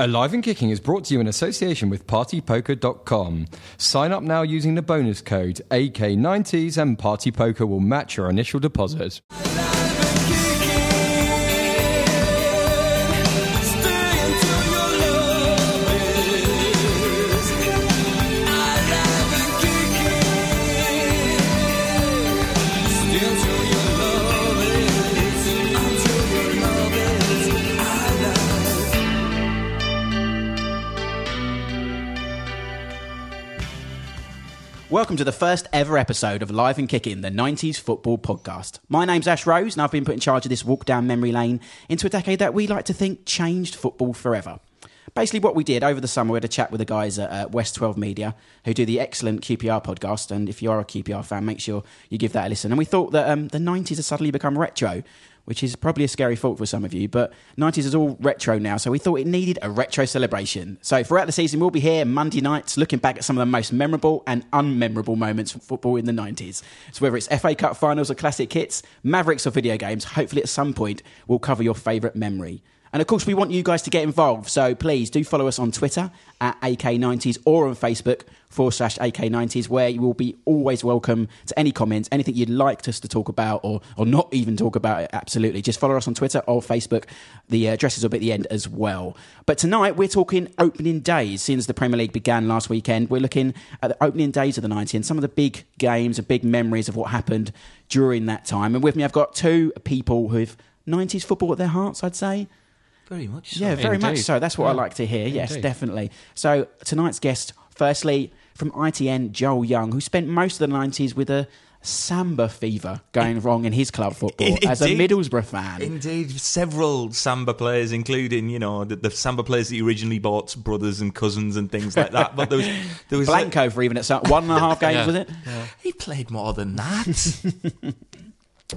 Alive and Kicking is brought to you in association with PartyPoker.com. Sign up now using the bonus code AK90s and PartyPoker will match your initial deposit. Welcome to the first ever episode of Live and Kicking, the 90s football podcast. My name's Ash Rose, and I've been put in charge of this walk down memory lane into a decade that we like to think changed football forever. Basically, what we did over the summer, we had a chat with the guys at uh, West 12 Media who do the excellent QPR podcast. And if you are a QPR fan, make sure you give that a listen. And we thought that um, the 90s has suddenly become retro, which is probably a scary thought for some of you, but 90s is all retro now, so we thought it needed a retro celebration. So throughout the season, we'll be here Monday nights looking back at some of the most memorable and unmemorable moments from football in the 90s. So whether it's FA Cup finals or classic hits, Mavericks or video games, hopefully at some point we'll cover your favourite memory. And of course, we want you guys to get involved. So please do follow us on Twitter at AK90s or on Facebook forward slash AK90s, where you will be always welcome to any comments, anything you'd like us to talk about or, or not even talk about it. Absolutely. Just follow us on Twitter or Facebook. The addresses will be at the end as well. But tonight, we're talking opening days. Since the Premier League began last weekend, we're looking at the opening days of the 90s and some of the big games and big memories of what happened during that time. And with me, I've got two people who've 90s football at their hearts, I'd say. Very much so. Yeah, very much so. That's what I like to hear. Yes, Indeed. definitely. So tonight's guest, firstly from ITN, Joel Young, who spent most of the nineties with a samba fever going wrong in his club football In- as a. Middlesbrough fan. Indeed, several samba players, including you know the, the samba players that you originally bought, brothers and cousins and things like that. But there was there was Branco for even at one and a half games, Yeah. was it? he played more than that.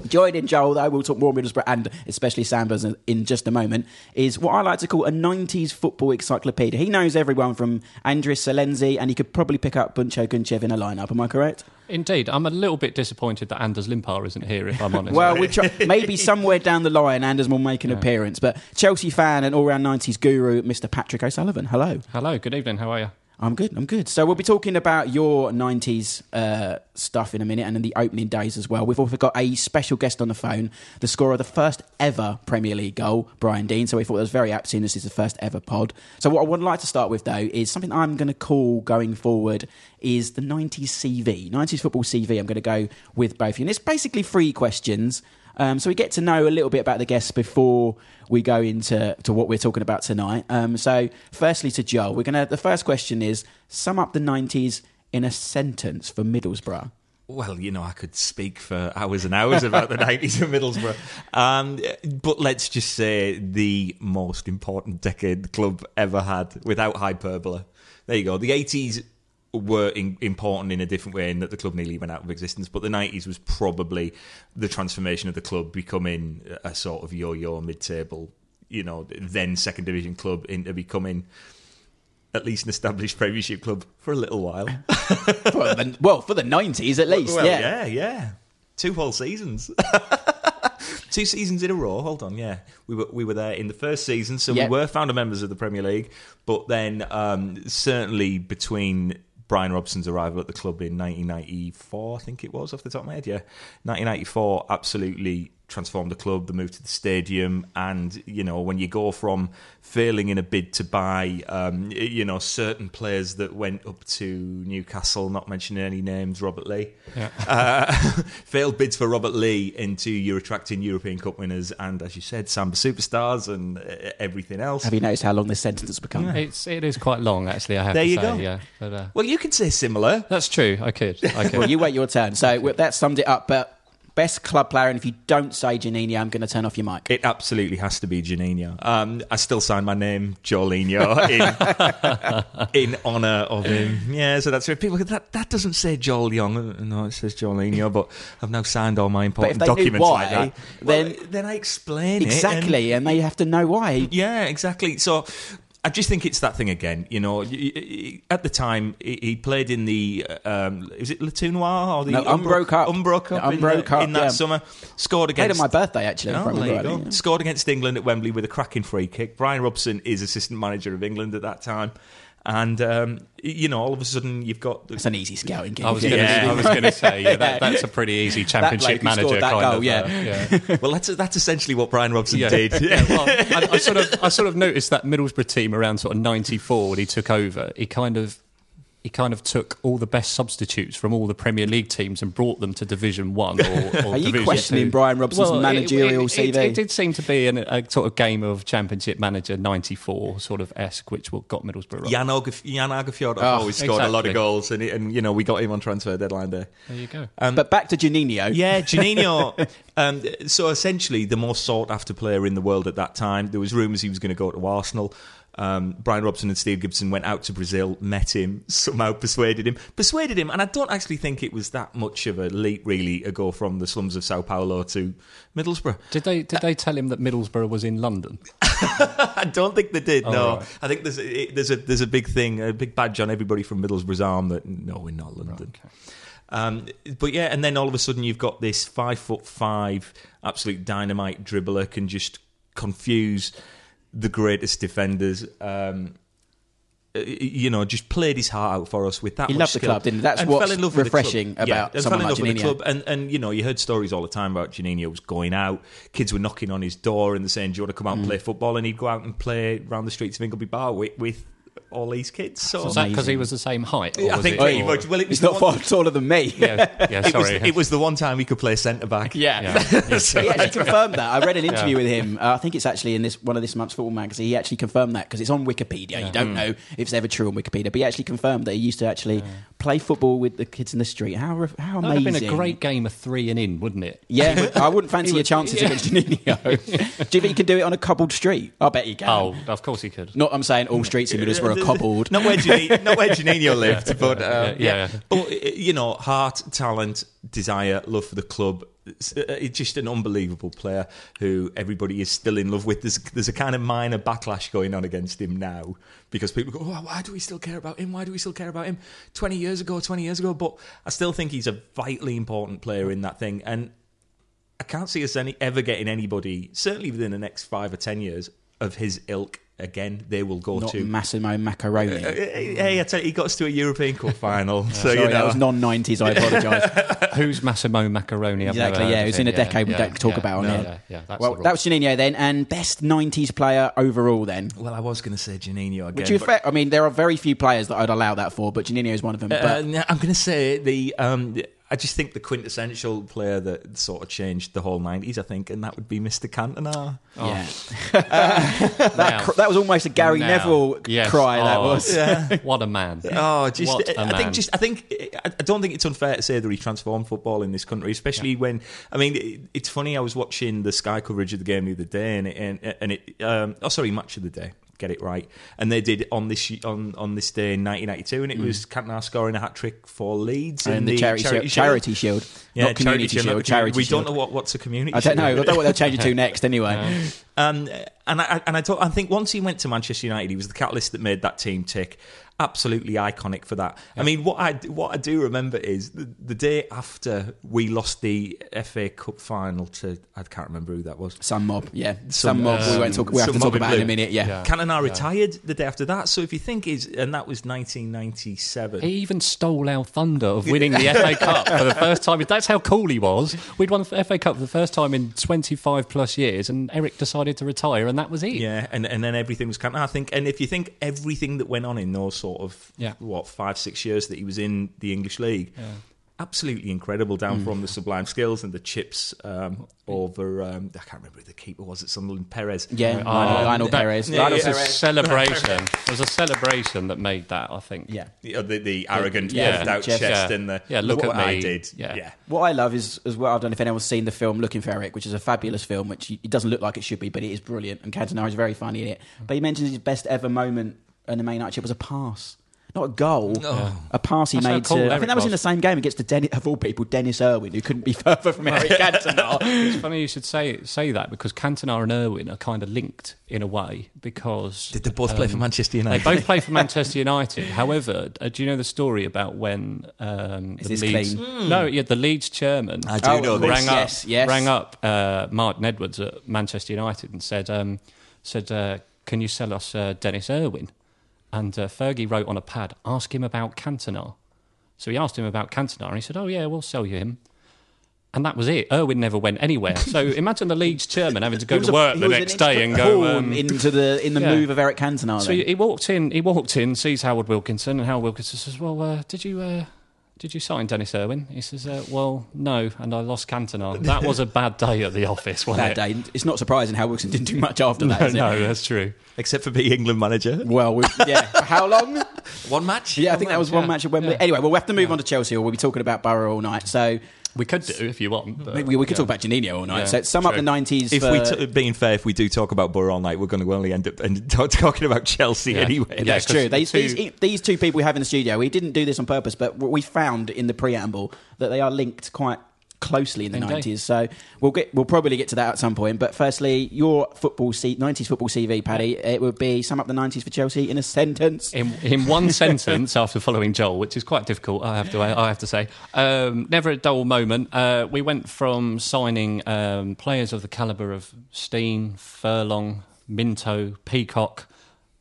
Joined in Joel, though, we'll talk more Middlesbrough and especially Sambas in- just a moment, is what I like to call a 90s football encyclopedia. He knows everyone from Andrea Silenzi, and he could probably pick up Bontcho Guentchev in a lineup. Am I correct? Indeed, I'm a little bit disappointed that Anders Limpar isn't here, if I'm honest. Well, we try, maybe somewhere down the line, Anders will make an appearance. But Chelsea fan and all round 90s guru, Mr. Patrick O'Sullivan. Hello. Hello, good evening. How are you? I'm good. I'm good. So we'll be talking about your '90s uh, stuff in a minute, and then the opening days as well. We've also got a special guest on the phone, the scorer of the first ever Premier League goal, Brian Deane. So we thought it was very apt, seeing this is the first ever pod. So what I would like to start with, though, is something I'm going to call going forward is the '90s CV, '90s football CV. I'm going to go with both of you, and it's basically three questions. Um, so we get to know a little bit about the guests before we go into to what we're talking about tonight. Um, so, firstly, to Joel, we're gonna. The first question is: sum up the '90s in a sentence for Middlesbrough. well, you know, I could speak for hours and hours about the nineties in Middlesbrough, um, but let's just say the most important decade the club ever had, without hyperbole. There you go. The eighties were in, important in a different way in that the club nearly went out of existence, but the 90s was probably the transformation of the club becoming a sort of yo-yo mid-table, you know, then second division club into becoming at least an established Premiership club for a little while. well, the, well, for the '90s at least, Well, yeah. yeah, yeah. Two whole seasons. Two seasons in a row. Hold on, yeah, we were we were there in the first season, so Yep. we were founder members of the Premier League. But then, um, certainly between Brian Robson's arrival at the club in 1994, I think it was off the top of my head, yeah, 1994, absolutely transformed the club. The move to the stadium, and you know, when you go from failing in a bid to buy, um, you know, certain players that went up to Newcastle, not mentioning any names, Robert Lee uh, failed bids for Robert Lee into you're attracting European Cup winners and, as you said, Samba superstars and uh, everything else. Have you noticed how long this sentence has become? It's it is quite long, actually. I have There to you say, go. yeah. But, uh, Well, you could say similar. that's true. I could. I could. Well, you wait your turn. So well, that summed it up. But best club player, and if you don't say Juninho, I'm going to turn off your mic. It absolutely has to be Juninho. Um, I still sign my name Jolinho in, in honour of him. Yeah, so that's where people go, that that doesn't say Joel Young. No, it says Jolinho, but I've now signed all my But if important they knew documents why, like that. then- Well, then I explain it. and- Exactly, and they have to know why. Yeah, exactly. So I just think it's that thing again. You know, at the time he played in the um, is it Le Tournoi or the No, Umbro Cup. Umbro Cup, in, Umbro the- Cup, in that yeah. summer. Scored Played against on my birthday, actually. Oh, there you go. yeah. Scored against England at Wembley with a cracking free kick. Brian Robson is assistant manager of England at that time, and um, you know, all of a sudden you've got the, It's an easy scouting game. I was going Yeah. to I was going to say yeah, that, that's a pretty easy bloke championship who manager that kind goal, of. yeah. uh, yeah. well, that's that's essentially what Brian Robson Yeah. did. Yeah, well, I, I sort of, I sort of noticed that Middlesbrough team around sort of '94 when he took over. He kind of, he kind of took all the best substitutes from all the Premier League teams and brought them to Division One. Or, or Are you Division questioning Two. Brian Robson's Well, managerial it, it, CV? It, did seem to be an, a sort of game of Championship Manager '94 sort of esque, which got Middlesbrough. Right. Jan, Ogaf- Jan Åge Fjørtoft Oh, always scored a lot of goals, and, he- and you know we got him on transfer deadline day. There you go. but back to Juninho. Yeah, Juninho. um, so essentially, the most sought after player in the world at that time. There was rumours he was going to go to Arsenal. Um, Brian Robson and Steve Gibson went out to Brazil, met him, somehow persuaded him, persuaded him, and I don't actually think it was that much of a leap, really, to go from the slums of Sao Paulo to Middlesbrough. Did they did they tell him that Middlesbrough was in London? I don't think they did. Oh, no, right. I think there's a, it- there's a there's a big thing, a big badge on everybody from Middlesbrough's arm that no, we're not London. Um, but yeah, and then all of a sudden you've got this five foot five, absolute dynamite dribbler can just confuse the greatest defenders. Um, you know, just played his heart out for us with that. He loved the club, didn't he? That's And what's fell in love with the club. refreshing Yeah, about and someone fell in like love with the club. And and you know, you heard stories all the time about Juninho was going out. Kids were knocking on his door and they're saying, "Do you want to come out Mm. and play football?" And he'd go out and play around the streets of Ingleby Bar with, with all these kids. So Was that because he was the same height? or Yeah, I think it- pretty or- much. Well, it was He's the not one- far taller than me. Yeah, yeah. It was, Sorry. it was the one time he could play centre back. Yeah. Yeah. he actually confirmed that. I read an interview Yeah. with him. Uh, I think it's actually in this one of this month's football magazine. He actually confirmed that because it's on Wikipedia. You don't know if it's ever true on Wikipedia, but he actually confirmed that he used to actually play football with the kids in the street. How re- how That would have amazing! been a great game of three and in, wouldn't it? Yeah, I wouldn't fancy your chances yeah. against Juninho. Do you think you can do it on a cobbled street? I bet you can. Oh, of course he could. Not, I'm saying all streets in Middlesbrough a cobbled. Not where Juninho, not where Juninho lived, but uh, Yeah, yeah, yeah. But uh, you know, heart, talent, desire, love for the club. It's, uh, it's just an unbelievable player who everybody is still in love with. There's there's a kind of minor backlash going on against him now because people go, oh, "Why do we still care about him? Why do we still care about him?" Twenty years ago, twenty years ago, but I still think he's a vitally important player in that thing, and I can't see us any ever getting anybody, certainly within the next five or ten years, of his ilk again. They will go Not to Massimo Maccarone. Hey, I tell you, he got us to a European Cup final. so Sorry, you know, that was non-90s. I apologise. Who's Massimo Maccarone? I've Exactly, yeah, of it's him. in a decade we don't talk yeah, about on no, here. Yeah, yeah, that's well, that was Juninho then, and best 90s player overall then. well, I was going to say Juninho again. Which you but- fair, I mean, there are very few players that I'd allow that for, but Juninho is one of them. Uh, but no, I'm going to say the. Um, I just think the quintessential player that sort of changed the whole '90s. I think, and that would be Mr. Cantona. yeah, Now- that, cr- that was almost a Gary now- Neville Yes. cry. That Oh, was. What a man! Oh, just What a I man. think just I think I I don't think it's unfair to say that he transformed football in this country, especially when I mean it, it's funny. I was watching the Sky coverage of the game the other day, and it, and, and it um, oh sorry, match of the day. Get it right, and they did on this on on this day in 1992, and it was Cantona scoring a hat trick for Leeds in And the, charity, charity, shield, charity shield, Yeah, not community charity shield. not charity We shield. don't know what, what's a community. I don't know. I don't know what they'll change it to next. Anyway, Um, and I and I, thought, I think once he went to Manchester United, he was the catalyst that made that team tick. Absolutely iconic for that. I mean, what I what I do remember is the, the day after we lost the FA Cup final to I can't remember who that was. some mob. Yeah, some, Some, mob. we um, won't talk. We have to talk mob in about in a minute. Yeah. Yeah. Cantona retired the day after that. So if you think is and that was 1997. He even stole our thunder of winning the FA Cup for the first time. That's how cool he was. We'd won the FA Cup for the first time in 25 plus years, and Eric decided to retire, and that was it. Yeah, and, and then everything was kind of, I think, and if you think everything that went on in those sort of, Yeah. what, five, six years that he was in the English league, absolutely incredible down from the sublime skills and the chips um, over, um, I can't remember who the keeper was at Sunderland, Perez. Yeah, Oh, Lionel, Lionel that- Perez. yeah, Lionel It was a celebration. It was a celebration that made that, I think. Yeah. You the, the arrogant, Yeah, puffed out Jeff- chest yeah. and the, Yeah, look what at I me. did. Yeah. yeah. What I love is as well. I don't know if anyone's seen the film Looking for Eric, which is a fabulous film, which it doesn't look like it should be, but it is brilliant. And Cantona is very funny in it. But he mentions his best ever moment in the main night was a pass. not a goal, a pass he That's how made cool to. I think that was in the same game against the Dennis, of all people, Dennis Irwin, who couldn't be further from Eric Cantona. It's funny you should say say that because Cantona and Irwin are kind of linked in a way because Did they both play for Manchester United? They both play for Manchester United. However, uh, do you know the story about when um, Is the this Leeds? clean? No, yeah, the Leeds chairman I do Oh, know of this. rang up, Yes, yes. rang up uh, Martin Edwards at Manchester United and said, um, said, uh, "Can you sell us uh, Dennis Irwin?" And uh, Fergie wrote on a pad, "Ask him about Cantona." So he asked him about Cantona, and he said, "Oh yeah, we'll sell you him." And that was it. Irwin never went anywhere. So imagine the Leeds chairman having to go to work he the next day and go. Um, into the in the yeah. move of Eric Cantona. so then. he walked in. He walked in, sees Howard Wilkinson, and Howard Wilkinson says, "Well, uh, did you uh, did you sign Dennis Irwin?" He says, uh, "Well, no, and I lost Cantona. That was a bad day at the office, wasn't Bad it?" day. It's not surprising how Wilson didn't do much after that. No, is it? no, that's true. Except for being England manager. Well, we, yeah. For how long? One match? Yeah, I think that was one yeah, match at Wembley. yeah. Anyway, well, we have to move on to Chelsea, or we'll be talking about Borough all night. So We could do if you want. But, we, we could yeah. talk about Juninho all night. Yeah, so sum up the nineties. If for, we, t- being fair, if we do talk about Borough all night, we're going to only end up and talking about Chelsea Yeah. anyway. Yeah, That's 'cause true. These, two- these, these two people we have in the studio, we didn't do this on purpose, but we found in the preamble that they are linked quite closely in the nineties. So we'll get we'll probably get to that at some point. But firstly, your football nineties football CV, Paddy, it would be sum up the nineties for Chelsea in a sentence. In, in one sentence, after following Joel, which is quite difficult, I have to, I have to say, um, never a dull moment. Uh, we went from signing um, players of the calibre of Steen, Furlong, Minto, Peacock,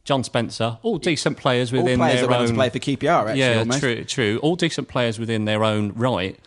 John Spencer, all decent players All within players their that own. play for QPR, actually, yeah, almost. true, true. All decent players within their own right,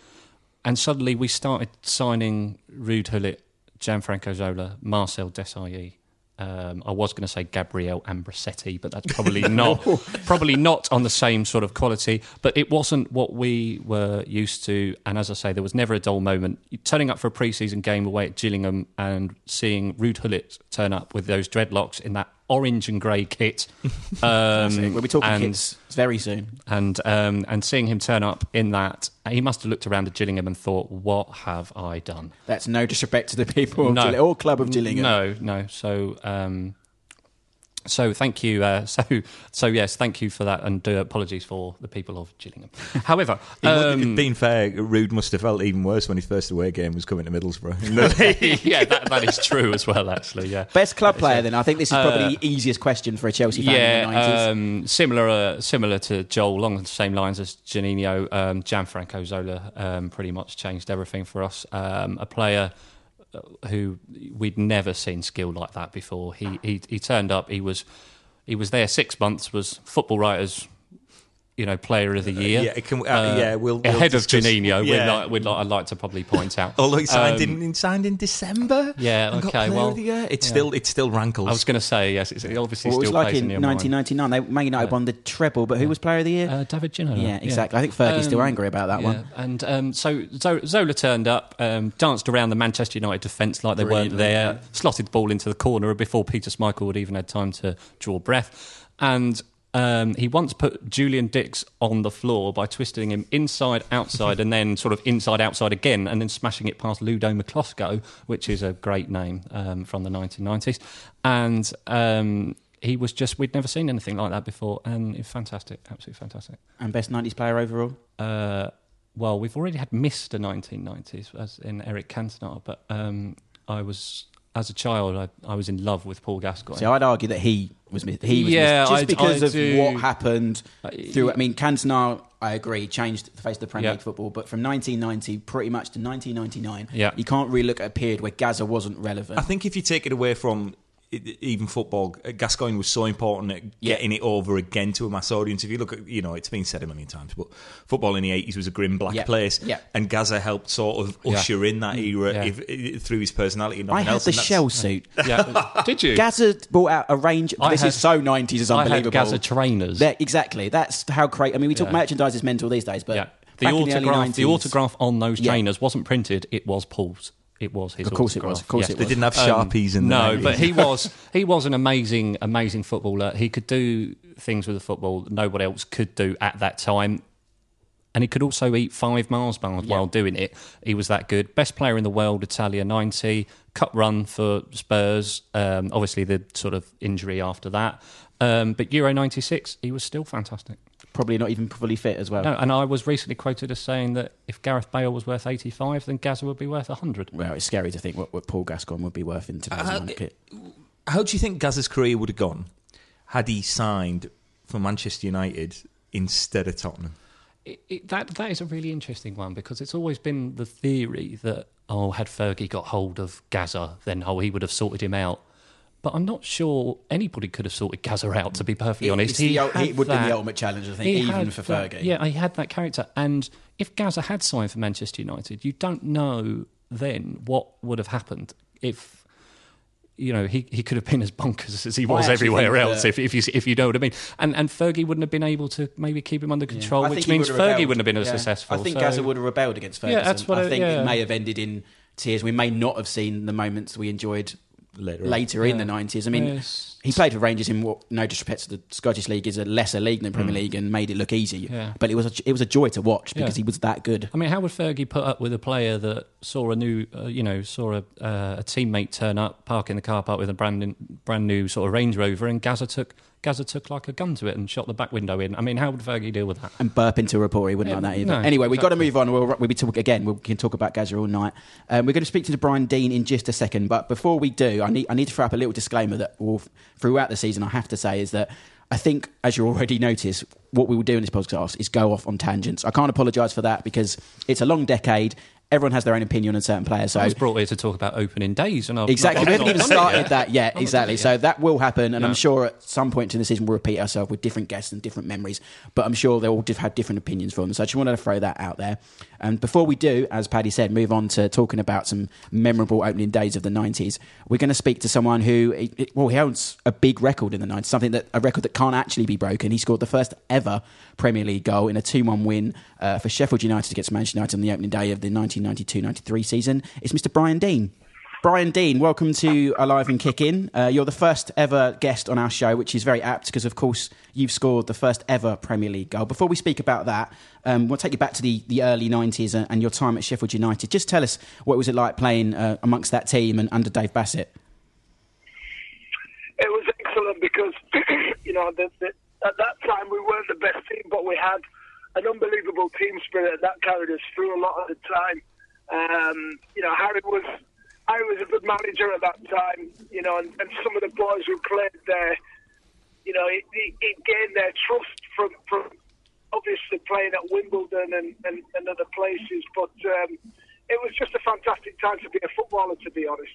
and suddenly we started signing Ruud Gullit, Gianfranco Zola, Marcel Desailly. Um, I was going to say Gabriel Ambrosetti, but that's probably not probably not on the same sort of quality. But it wasn't what we were used to. And as I say, there was never a dull moment. Turning up for a pre-season game away at Gillingham and seeing Ruud Gullit turn up with those dreadlocks in that orange and grey kit. Um, We'll be talking and, kids very soon. and um, and seeing him turn up in that, he must have looked around at Gillingham and thought, "What have I done?" That's no disrespect to the people of No. Gillingham, or club of Gillingham. No, no. So, um, so thank you. Uh, so, so yes, thank you for that, and uh, apologies for the people of Gillingham. However, He would- um, being fair, Ruud must have felt even worse when his first away game was coming to Middlesbrough. yeah, that, that is true as well. Actually, yeah. Best club player, then. I think this is probably Uh, the easiest question for a Chelsea fan in the Yeah, 90s. um, similar, uh, similar to Joel, along the same lines as Juninho. Um, Gianfranco Zola um, pretty much changed everything for us. Um, a player who we'd never seen skill like that before. He he, he turned up. He was he was there six months. Was football writers. You know, player of the year. yeah, can we- uh, yeah, we'll- we'll ahead of discuss- Juninho. We'd yeah. like, we'd like, I'd like to probably point out. Although he signed, Um, in, he signed in December. Yeah, and okay, player well, of the year. it yeah. still it still rankles. I was going to say yes. It's, it obviously Well, it was still like plays in in your mind. 1999. They, Man United won the treble, but who was player of the year? Uh, David Ginola. yeah, exactly. I think Fergie's still Um, angry about that yeah, one. And um, so Zola turned up, um, danced around the Manchester United defence like they weren't there, slotted the ball into the corner before Peter Schmeichel would even had time to draw breath. And um, he once put Julian Dicks on the floor by twisting him inside, outside, and then sort of inside, outside again, and then smashing it past Ludek Miklosko, which is a great name um, from the 1990s. And um, he was just, we'd never seen anything like that before, and it's fantastic, absolutely fantastic. And best 90s player overall? Uh, well, we've already had Mr. 1990s, as in Eric Cantona, but um, I was, as a child, I, I was in love with Paul Gascoigne. So I'd argue that he was mi- he was Yeah, missed. just I- because I of do- what happened through. I mean, Cantona, I agree, changed the face of the Premier Yeah. League football, but from 1990 pretty much to 1999, Yeah. you can't really look at a period where Gazza wasn't relevant. I think if you take it away from i- even football, uh, Gascoigne was so important at Yeah. getting it over again to a mass audience. If you look at, you know, it's been said a million times, but football in the 80s was a grim black Yeah. place. Yeah. And Gazza helped sort of Yeah. usher in that era Yeah. if, through his personality and I nothing had else. the and shell suit. yeah, did you? Gazza brought out a range. I this had- is so 90s, it's I unbelievable. had Gazza trainers. That- exactly. That's how great. I mean, we talk Yeah. merchandise is mental these days, but yeah, the back in the early autograph, the autograph on those Yeah. trainers wasn't printed; it was Paul's. It was his. Of course it was, of course Yes. it They was. didn't have Um, Sharpies in the no, 90s. but he was he was an amazing amazing footballer. He could do things with the football that nobody else could do at that time. And he could also eat five Mars bars while doing it. He was that good. Best player in the world, Italia 90. Cup run for Spurs. Um, obviously, the sort of injury after that. Um, but Euro 96, he was still fantastic. Probably not even fully fit as well. No, and I was recently quoted as saying that if Gareth Bale was worth 85, then Gazza would be worth 100. Well, it's scary to think what, what Paul Gascoigne would be worth in today's Uh, market. How do you think Gazza's career would have gone had he signed for Manchester United instead of Tottenham? It, it, that that is a really interesting one because it's always been the theory that oh, had Fergie got hold of Gazza, then oh, he would have sorted him out. But I'm not sure anybody could have sorted Gazza out. To be perfectly honest, he, the ul- had it would be that- the ultimate challenge, I think, he even for that- Fergie. Yeah, he had that character. And if Gazza had signed for Manchester United, you don't know then what would have happened if. You know, he, he could have been as bonkers as he was everywhere else, that- if, if you if you know what I mean. And and Fergie wouldn't have been able to maybe keep him under control, I which means Fergie rebelled. wouldn't have been as Yeah. successful. I think so- Gazza would have rebelled against Ferguson. Yeah, that's what I I- think yeah. it may have ended in tears. We may not have seen the moments we enjoyed Later later in the 90s. I mean, Yes. he played for Rangers in what, no disrespect to the Scottish League, is a lesser league than Premier League and made it look easy. Mm. But it was, a, it was a joy to watch because he was that good. I mean, how would Fergie put up with a player that saw a new, uh, you know, saw a, uh, a teammate turn up, park in the car park with a brand new, brand new sort of Range Rover, and Gazza took Gazza took like a gun to it and shot the back window in. I mean, how would Fergie deal with that? and burp into a report. He wouldn't Yeah, like that either. no, anyway, we've got to move on. We'll, we'll be talk again. We can talk about Gazza all night. Um, we're going to speak to Brian Deane in just a second, but before we do, I need I need to throw up a little disclaimer that will, throughout the season I have to say is that. I think, as you already noticed, what we will do in this podcast is go off on tangents. I can't apologise for that because it's a long decade. Everyone has their own opinion on certain players. So I was brought here to talk about opening days, and I've Exactly. We haven't even not done it started yet. that yet. Exactly. So that will happen, and Yeah. I'm sure at some point in the season we'll repeat ourselves with different guests and different memories. But I'm sure they'll all have different opinions from them. So I just wanted to throw that out there. And before we do, as Paddy said, move on to talking about some memorable opening days of the 90s. We're going to speak to someone who, well, he owns a big record in the 90s, something that a record that can't actually be broken. He scored the first ever Premier League goal in a 2-1 win uh, for Sheffield United against Manchester United on the opening day of the 1992-93 season. It's Mr. Brian Deane. Brian Deane, welcome to Alive and Kicking. Uh, you're the first ever guest on our show, which is very apt because, of course, you've scored the first ever Premier League goal. Before we speak about that, um, we'll take you back to the, the early 90s and, and your time at Sheffield United. Just tell us what was it like playing uh, amongst that team and under Dave Bassett? It was excellent because, you know, the, the, at that time we weren't the best team, but we had an unbelievable team spirit that carried us through a lot of the time. Um, you know, Harry was, Harry was a good manager at that time, you know, and, and some of the boys who played there, you know, it, it, it gained their trust from, from obviously playing at Wimbledon and, and, and other places, but um, it was just a fantastic time to be a footballer, to be honest.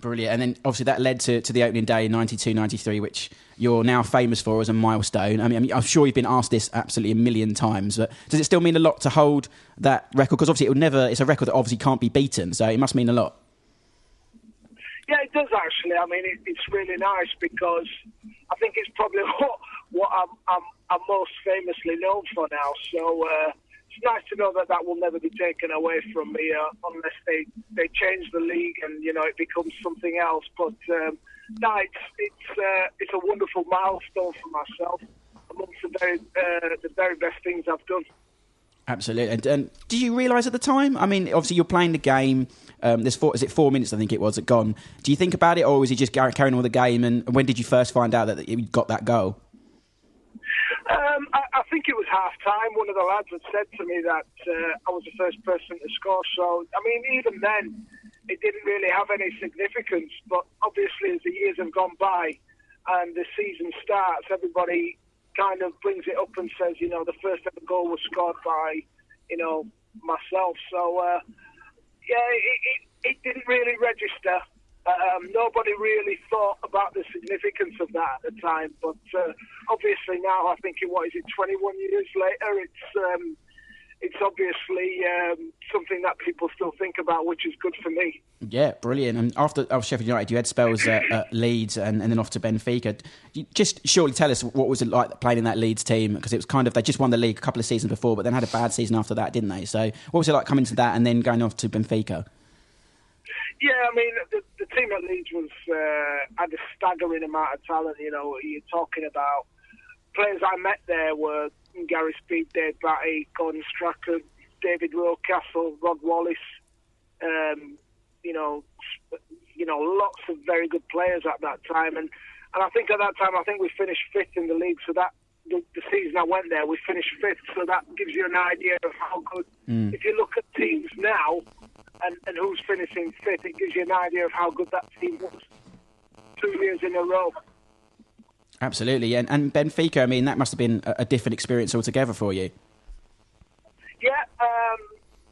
Brilliant. And then obviously that led to, to the opening day in 92 93, which you're now famous for as a milestone. I mean, I mean, I'm sure you've been asked this absolutely a million times, but does it still mean a lot to hold that record? Because obviously it would never, it's a record that obviously can't be beaten, so it must mean a lot. Yeah, it does actually. I mean, it, it's really nice because I think it's probably what what I'm I'm, I'm most famously known for now. So uh, it's nice to know that that will never be taken away from me uh, unless they they change the league and you know it becomes something else. But um, no, it's it's uh, it's a wonderful milestone for myself amongst the very uh, the very best things I've done. Absolutely. And, and did you realise at the time? I mean, obviously you're playing the game. Um, there's four, is it four minutes? I think it was. Gone. Do you think about it, or was he just carrying on the game? And when did you first find out that you got that goal? Um, I, I think it was half time. One of the lads had said to me that uh, I was the first person to score. So, I mean, even then, it didn't really have any significance. But obviously, as the years have gone by and the season starts, everybody kind of brings it up and says, you know, the first ever goal was scored by, you know, myself. So, uh, yeah, it, it, it didn't really register. Um, nobody really thought about the significance of that at the time, but uh, obviously now I think, it what is it, 21 years later, it's um, it's obviously um, something that people still think about, which is good for me. Yeah, brilliant. And after oh, Sheffield United, you had spells at, at Leeds and, and then off to Benfica. You just surely tell us what was it like playing in that Leeds team because it was kind of they just won the league a couple of seasons before, but then had a bad season after that, didn't they? So what was it like coming to that and then going off to Benfica? Yeah, I mean, the, the team at Leeds was uh, had a staggering amount of talent. You know, you're talking about players I met there were Gary Speed, Dave Batty, Gordon Strachan, David Rocastle, Rod Wallace. Um, you know, you know, lots of very good players at that time, and and I think at that time I think we finished fifth in the league. So that the, the season I went there, we finished fifth, so that gives you an idea of how good. If you look at teams now and, and who's finishing fifth, it gives you an idea of how good that team was two years in a row. Absolutely, and, and Benfica. I mean, that must have been a, a different experience altogether for you. Yeah, um,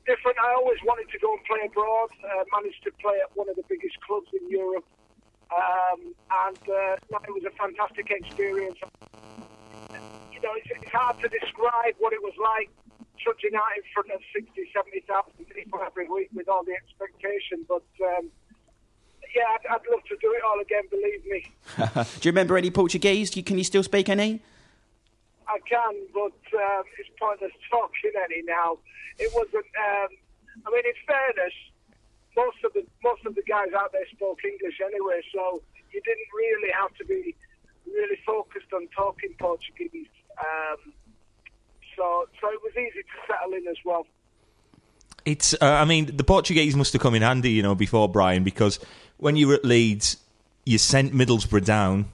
different. I always wanted to go and play abroad. Uh, managed to play at one of the biggest clubs in Europe, um, and uh, it was a fantastic experience. You know, it's, it's hard to describe what it was like trudging out in front of 60, 70,000 people every week with all the expectation. But um, yeah, I'd, I'd love to do it all again. Believe me. Do you remember any Portuguese? You, can you still speak any? I can, but um, it's pointless talking any now. It wasn't. Um, I mean, in fairness, most of the most of the guys out there spoke English anyway, so you didn't really have to be really focused on talking Portuguese. Um, so, so it was easy to settle in as well. It's. Uh, I mean, the Portuguese must have come in handy, you know, before Brian, because when you were at Leeds, you sent Middlesbrough down,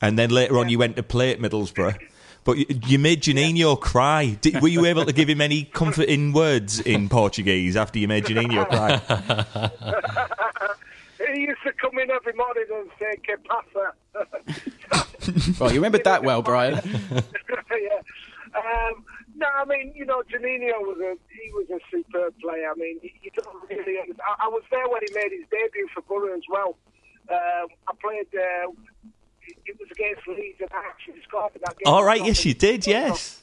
and then later on you went to play at Middlesbrough. But you, you made Juninho cry. Did, were you able to give him any comforting words in Portuguese after you made Juninho cry? He used to come in every morning and say "Que pasa?" Well, you remembered that well, Brian. yeah. Um, no, I mean, you know, Juninho was a he was a superb player. I mean, you, you don't really. I, I was there when he made his debut for Borough as well. Um, I played. Uh, it was against Leeds, and I actually scored in that game. All right, yes, you did, yes.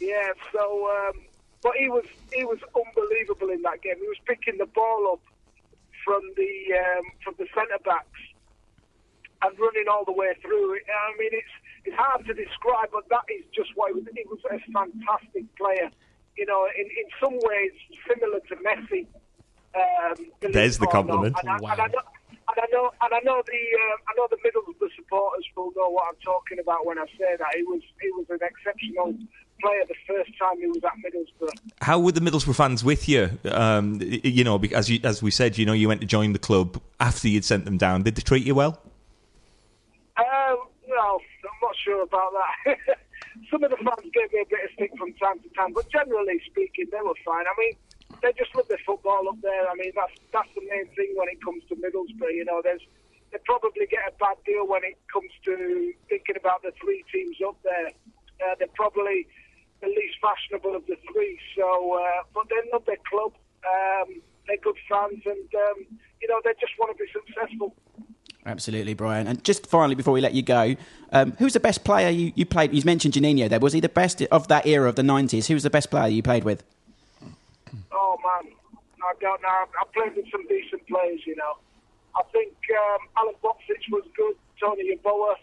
Yeah. So, um, but he was he was unbelievable in that game. He was picking the ball up from the um, from the centre backs and running all the way through. I mean, it's it's hard to describe, but that is just why he was, a fantastic player. You know, in, in some ways similar to Messi. Um, There's the it or not. compliment. And I, Wow. and I know, and I know, and I know the um, I know the Middlesbrough supporters will know what I'm talking about when I say that. He was he was an exceptional player the first time he was at Middlesbrough. How were the Middlesbrough fans with you? Um, you know, because as, you, as we said, you know, you went to join the club after you'd sent them down. Did they treat you well? Um, well, I'm not sure about that. Some of the fans gave me a bit of stick from time to time, but generally speaking, they were fine. I mean, they just love their football up there. I mean, that's that's the main thing when it comes to Middlesbrough. You know, there's they probably get a bad deal when it comes to thinking about the three teams up there. Uh, they're probably the least fashionable of the three. So, uh, but they love their club. Um, they're good fans, and um, you know, they just want to be successful. Absolutely, Brian. And just finally, before we let you go, um, who's the best player you, you played? You mentioned Juninho there. Was he the best of that era of the 90s? Who was the best player you played with? Oh man, I don't know. I played with some decent players, you know. I think um, Alen Boksic was good. Tony Yeboah,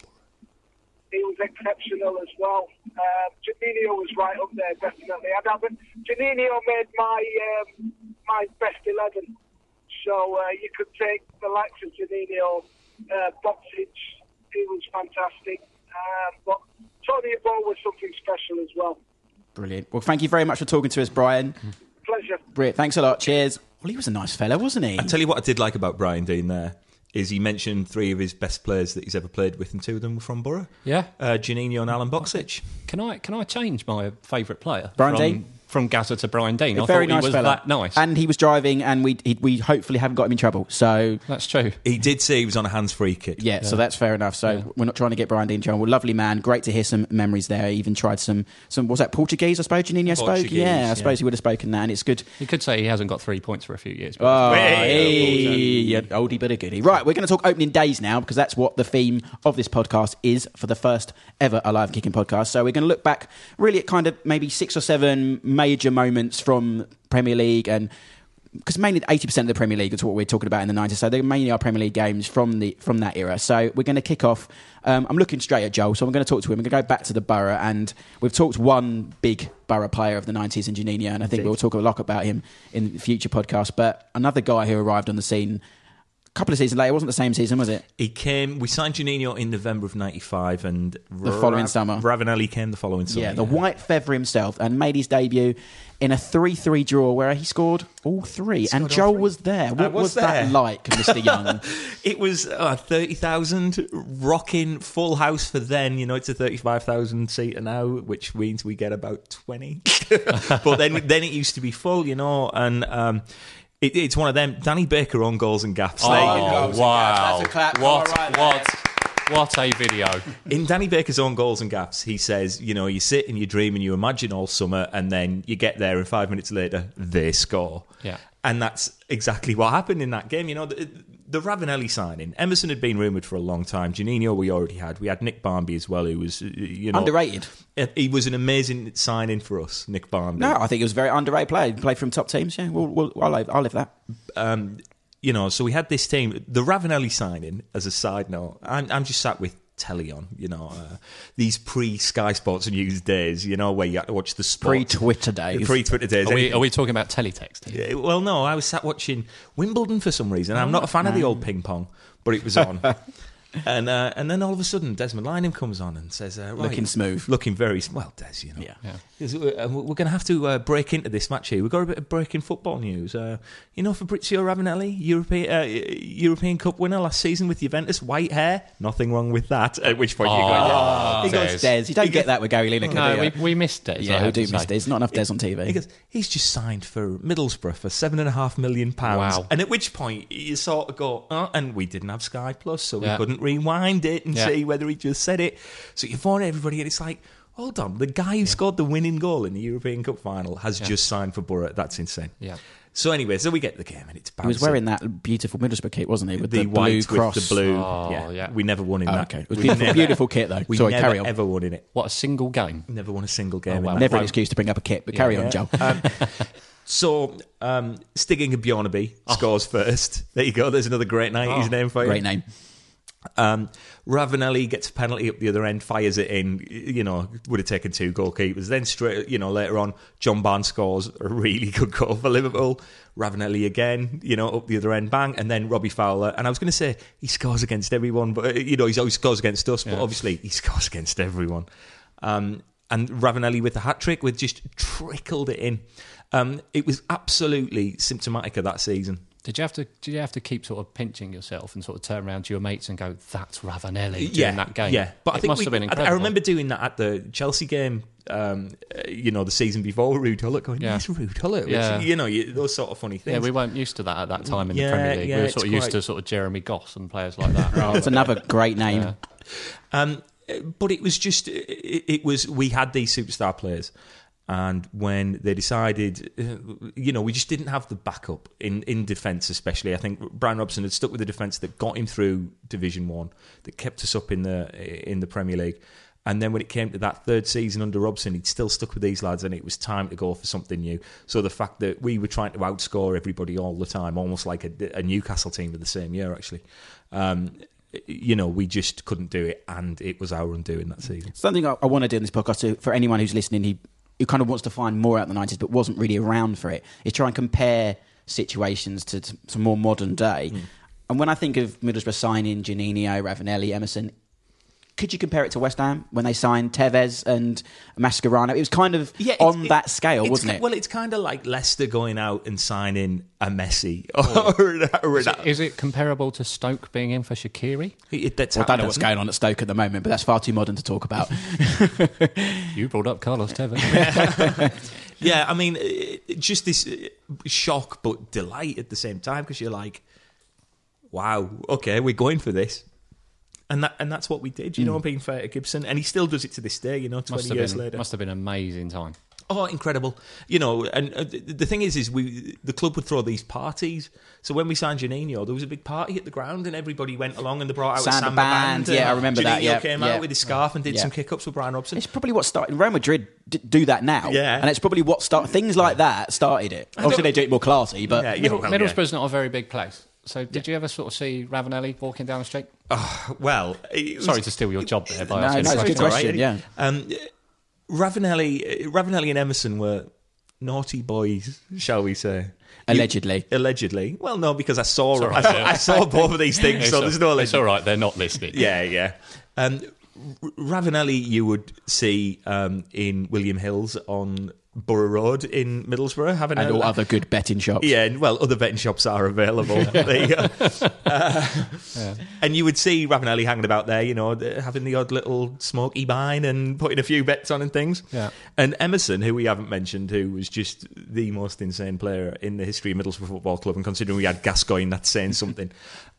he was exceptional as well. Um, Juninho was right up there, definitely. I'd have it. Juninho made my um, my best eleven, so uh, you could take the likes of Juninho, uh, Boksic. He was fantastic, um, but Tony Yeboah was something special as well. Brilliant. Well, thank you very much for talking to us, Brian. Pleasure. Brilliant. Thanks a lot. Cheers. Well, he was a nice fellow, wasn't he? I tell you what, I did like about Brian Deane there is he mentioned three of his best players that he's ever played with, and two of them were from Borough. Yeah. uh, Juninho and Alen Boksic. Can I can I change my favourite player? Brian from, Deane? From Gazza to Brian Deane. I very thought nice he was fella. that nice. And he was driving, and we he, we hopefully haven't got him in trouble. So That's true. He did say he was on a hands-free kit. yeah, so that's fair enough. So we're not trying to get Brian Deane in trouble. Lovely man, great to hear some memories there. He even tried some some was that Portuguese? I suppose Juninho spoke. Portuguese, Yeah, I yeah. suppose he would have spoken that, and it's good. You could say he hasn't got three points for a few years. but- Oh, Hey. hey, yeah, oldie but a goodie. Right, we're going to talk opening days now because that's what the theme of this podcast is for the first ever Alive Kicking podcast. So we're going to look back really at kind of maybe six or seven major moments from Premier League and because mainly 80% of the Premier League is what we're talking about in the 90s. So they mainly are Premier League games from the from that era. So we're going to kick off. Um, I'm looking straight at Joel, so I'm going to talk to him. We're going to go back to the Borough, and we've talked one big Borough player of the 90s in Juninho, and I think we'll talk a lot about him in future podcasts. But another guy who arrived on the scene couple of seasons later. It wasn't the same season, was it? He came. We signed Juninho in November of '95, and The following summer. Ravanelli came the following summer. Yeah, the white feather himself, and made his debut in a three-three draw where he scored all three. and all Joel three. was there. What was was, that like, Mister Young? It was uh, thirty thousand, rocking full house for then. You know, it's a thirty-five thousand seater now, which means we get about twenty. but then, then it used to be full. You know, and um, it, it's one of them. Danny Baker on goals and gaps. Oh, there you Oh, go. wow. That's a clap. What, All right, what, what a video. In Danny Baker's own goals and gaps, he says, you know, you sit and you dream and you imagine all summer, and then you get there, and five minutes later, they score. Yeah. And that's exactly what happened in that game. You know, the, the Ravanelli signing, Emerson had been rumoured for a long time. Janino, we already had. We had Nick Barmby as well, who was, uh, you know. Underrated. He was an amazing signing for us, Nick Barmby. No, I think he was a very underrated player. He played from top teams. Yeah, we'll, we'll, I'll, live, I'll live that. um, you know, so we had this team. The Ravanelli signing, as a side note, I'm, I'm just sat with telly on, you know, uh, these pre Sky Sports News days, you know, where you had to watch the sport. Pre Twitter days. Pre Twitter days. Are we, are we talking about teletext? Yeah, well, no, I was sat watching Wimbledon for some reason. I'm not a fan of the old ping pong, but it was on. and uh, and then all of a sudden, Desmond Lynam comes on and says, uh, right, Looking smooth. looking very s- well, Des. You know, Yeah. Yeah. Because, uh, We're going to have to uh, break into this match here. We've got a bit of breaking football news. Uh, you know, Fabrizio Ravanelli, European uh, European Cup winner last season with Juventus, white hair, nothing wrong with that. At which point you go, yeah. He goes Des. Des. You don't get that with Gary Lineker. No, we, we missed Des. I yeah, we do to miss. Des. Not enough Des on TV. He TV. goes, he's just signed for Middlesbrough for seven and a half million pounds. Wow. And at which point you sort of go, oh, and we didn't have Sky Plus, so we couldn't rewind it and Yeah. see whether he just said it. So you phone everybody, and it's like, hold on, the guy who scored the winning goal in the European Cup final has just signed for Borough. That's insane. Yeah. So anyway, so we get the game, and it's He was wearing that beautiful Middlesbrough kit, wasn't he? With the, the, blue white cross. with the blue. Oh, yeah. yeah. we never won in Oh, that. okay. It was We beautiful, never- beautiful kit though. We Sorry, never carry on. ever won in it. What a single game. Never won a single game. wow. in that. Never an excuse to bring up a kit, but carry on, Joe. So, um, Stig Inge Bjørnebye scores first. There you go. There's another great 90s name for you. Great name. Um, Ravanelli gets a penalty up the other end, fires it in. You know, would have taken two goalkeepers. Then straight, you know, later on, John Barnes scores a really good goal for Liverpool. Ravanelli again, you know, up the other end, bang, and then Robbie Fowler. And I was going to say he scores against everyone, but you know, he always scores against us. But Yeah. obviously, he scores against everyone. Um, and Ravanelli with the hat trick, with just trickled it in. Um, it was absolutely symptomatic of that season. Did you have to? Did you have to keep sort of pinching yourself and sort of turn around to your mates and go, "That's Ravanelli" during yeah, that game? Yeah, but I it think must we- have been I- incredible. I remember doing that at the Chelsea game. Um, uh, you know, the season before, Ruud Gullit going, Yeah. "Yes, Ruud Gullit." Which, Yeah. you know, you, those sort of funny things. Yeah, we weren't used to that at that time in Yeah, the Premier League. yeah, we were sort of used to sort of Jeremy Goss and players like that. It's another great name. Yeah. Um, but it was just, it, it was, we had these superstar players. And when they decided, uh, you know, we just didn't have the backup in, in defence, especially. I think Brian Robson had stuck with the defence that got him through Division One, that kept us up in the in the Premier League. And then when it came to that third season under Robson, he'd still stuck with these lads, and it was time to go for something new. So the fact that we were trying to outscore everybody all the time, almost like a, a Newcastle team of the same year, actually, um, you know, we just couldn't do it, and it was our undoing that season. Something I, I want to do in this podcast to, for anyone who's listening who, who kind of wants to find more out the 90s but wasn't really around for it is try and compare situations to, to some more modern day. Hmm. And when I think of Middlesbrough signing Juninho, Ravanelli, Emerson, could you compare it to West Ham when they signed Tevez and Mascherano? It was kind of it's- on it- that scale, wasn't it? Well, it's kind of like Leicester going out and signing a Messi or, or an- Is it comparable to Stoke being in for Shaqiri? It- that's Well, I don't know what's going on at Stoke at the moment, but that's far too modern to talk about. You brought up Carlos Tevez. it? Yeah, I mean, it- it- just this uh, shock but delight at the same time because you're like, wow, okay, we're going for this. And that and that's what we did, you know, being fair to Gibson. And he still does it to this day, you know, 20 years been later. must have been an amazing time. Oh, incredible! You know, and uh, the the thing is, is we the club would throw these parties. So when we signed Juninho, there was a big party at the ground, and everybody went along, and they brought out Samba a samba band, band. yeah, I remember that, yeah, came yeah. out with his scarf and did Yeah. some kick ups with Brian Robson. It's probably what started. Real Madrid d- do that now, Yeah. and it's probably what start things like that started it. Obviously, they do it more classy, but Yeah, yeah, Middle, well, Middlesbrough's not a very big place. So did you ever sort of see Ravanelli walking down the street? Well, was- Sorry to steal your job there by No, asking no, a it's a good question. question. yeah. Um, Ravanelli, Ravanelli and Emerson were naughty boys, shall we say? Allegedly. You- allegedly. Well, no, because I saw all I, saw, yeah. I saw both of these things, so there's no It's all right. They're not listening. Yeah, yeah. Um, Ravanelli, you would see um, in William Hills on Borough Road in Middlesbrough, having And a, all other good betting shops. Yeah, and, well, other betting shops are available. there you go. Uh, And you would see Ravanelli hanging about there, you know, having the odd little smoky bine and putting a few bets on and things. Yeah. And Emerson, who we haven't mentioned, who was just the most insane player in the history of Middlesbrough Football Club, and considering we had Gascoigne, that's saying something.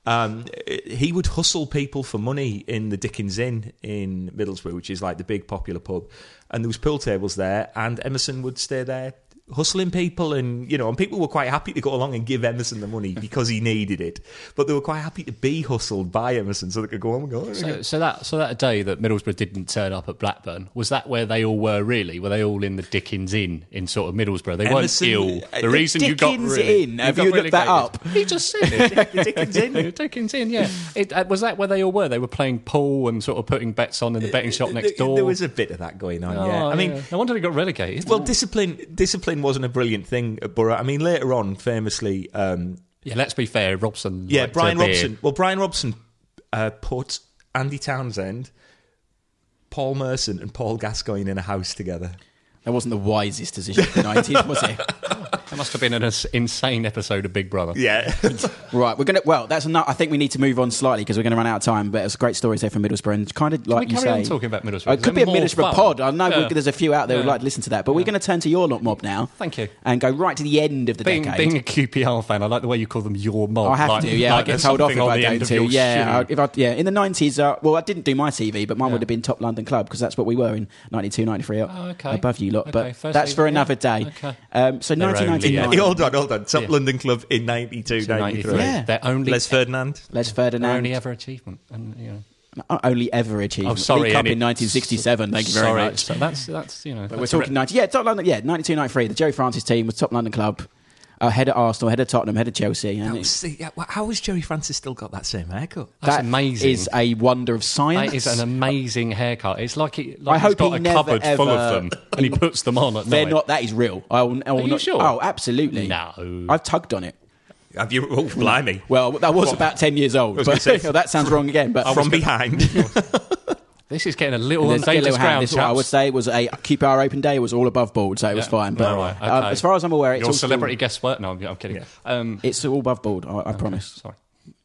Um, he would hustle people for money in the Dickens Inn in Middlesbrough, which is like the big popular pub. And there was pool tables there, and Emerson would stay there hustling people and you know and people were quite happy to go along and give Emerson the money because he needed it but they were quite happy to be hustled by Emerson so they could go on and go So, so that so that day that Middlesbrough didn't turn up at Blackburn was that where they all were really? Were they all in the Dickens Inn in sort of Middlesbrough? They Emerson- weren't ill. uh, The the reason you got Dickens really, Inn? you Have got you looked that up? He just said it. The Dickens Inn. Dickens Inn, yeah. It, uh, was that where they all were? They were playing pool and sort of putting bets on in the betting shop next door. there was a bit of that going on Oh, yeah I mean yeah. no wonder they got relegated. well discipline discipline wasn't a brilliant thing at Boro I mean later on famously um, yeah, let's be fair. Robson, yeah Brian. Robson well Brian Robson uh, put Andy Townsend Paul Merson and Paul Gascoigne in a house together That wasn't the wisest decision of the 90s, was it? That must have been an insane episode of Big Brother. yeah Right, we're gonna. Well, that's enough. I think we need to move on slightly because we're going to run out of time. But it's great stories there from Middlesbrough, and kind of like we you carry say, on talking about Middlesbrough? Uh, it Is could be there a more Middlesbrough fun? pod. I know Yeah. there's a few out there who'd Yeah. like to listen to that, but we're going to turn to your lot mob now. Thank you. And go right to the end of the Being, decade. being a QPR fan, I like the way you call them your mob. I have like, to, yeah. like I get there's told off something if on I the don't end of to. your Yeah, I, shoe. if I, yeah. In the nineties, uh, well, I didn't do my TV, but mine Yeah. would have been Top London Club because that's what we were in 92, 93, Oh, okay. above you lot. Okay, But that's for another yeah. day. Okay. Um, so They're only, 1999. yeah. hold on hold on Top Yeah. London Club in 92 So 93 Yeah. They're only Les Ferdinand Les their Ferdinand. only ever achievement. And, you know. Only ever achieved. Oh, sorry, League Cup in 1967. Thank you very Sorry, much. So that's that's you know. But we're talking re- 90. Yeah, top London. Yeah, 92, 93. The Joe Francis team was top London club. Uh, head of Arsenal, head of Tottenham, head of Chelsea. And That was- see, yeah, how has Gerry Francis still got that same haircut That's that amazing. is a wonder of science. That is an amazing haircut. It's like, he, like I he's hope got he a never, cupboard full ever- of them, and he puts them on at They're night. not. That is real. I will, I will Are you sure? Oh, absolutely. No. I've tugged on it. have you oh blimey Well, that was about 10 years old. But, say- that sounds wrong again. But from behind This is getting a little on dangerous ground. This I would say was a keep our Open Day. It was all above board, so it was fine. But All right, um, okay. as far as I'm aware, it's Your all still- celebrity guest work? No, I'm, I'm kidding. Yeah. Um, it's all above board. I, I promise. sorry.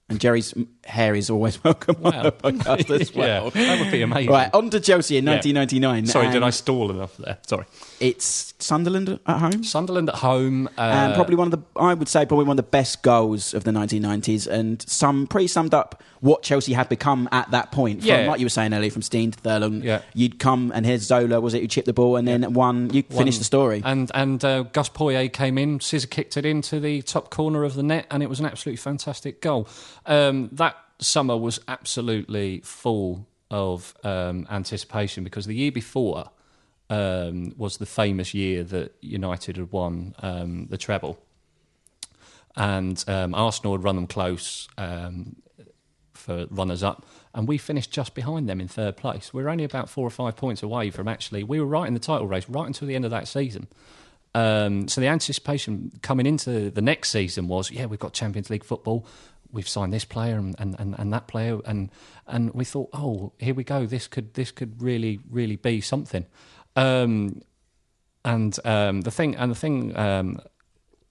And Gerry's hair is always welcome on Wow. the podcast as well. yeah, that would be amazing. Right, on to Chelsea in Yeah. 1999. Sorry, did I stall enough there? Sorry. It's Sunderland at home. Sunderland at home. Uh, and probably one of the, I would say, probably one of the best goals of the 1990s, and some pretty summed up what Chelsea had become at that point. From, Yeah. like you were saying earlier, from Steen to Thurlong, Yeah. you'd come and here's Zola, was it, who chipped the ball, and then one, you finished the story. And and uh, Gus Poyet came in, scissor kicked it into the top corner of the net, and it was an absolutely fantastic goal. Um, that summer was absolutely full of um, anticipation because the year before um, was the famous year that United had won um, the treble, and um, Arsenal had run them close. Um, for runners up, and we finished just behind them in third place. We were only about four or five points away from actually. We were right in the title race right until the end of that season. Um, so the anticipation coming into the next season was, yeah, we've got Champions League football. We've signed this player and, and, and, and that player, and and we thought, oh, here we go. This could this could really really be something. Um, and um, the thing and the thing um,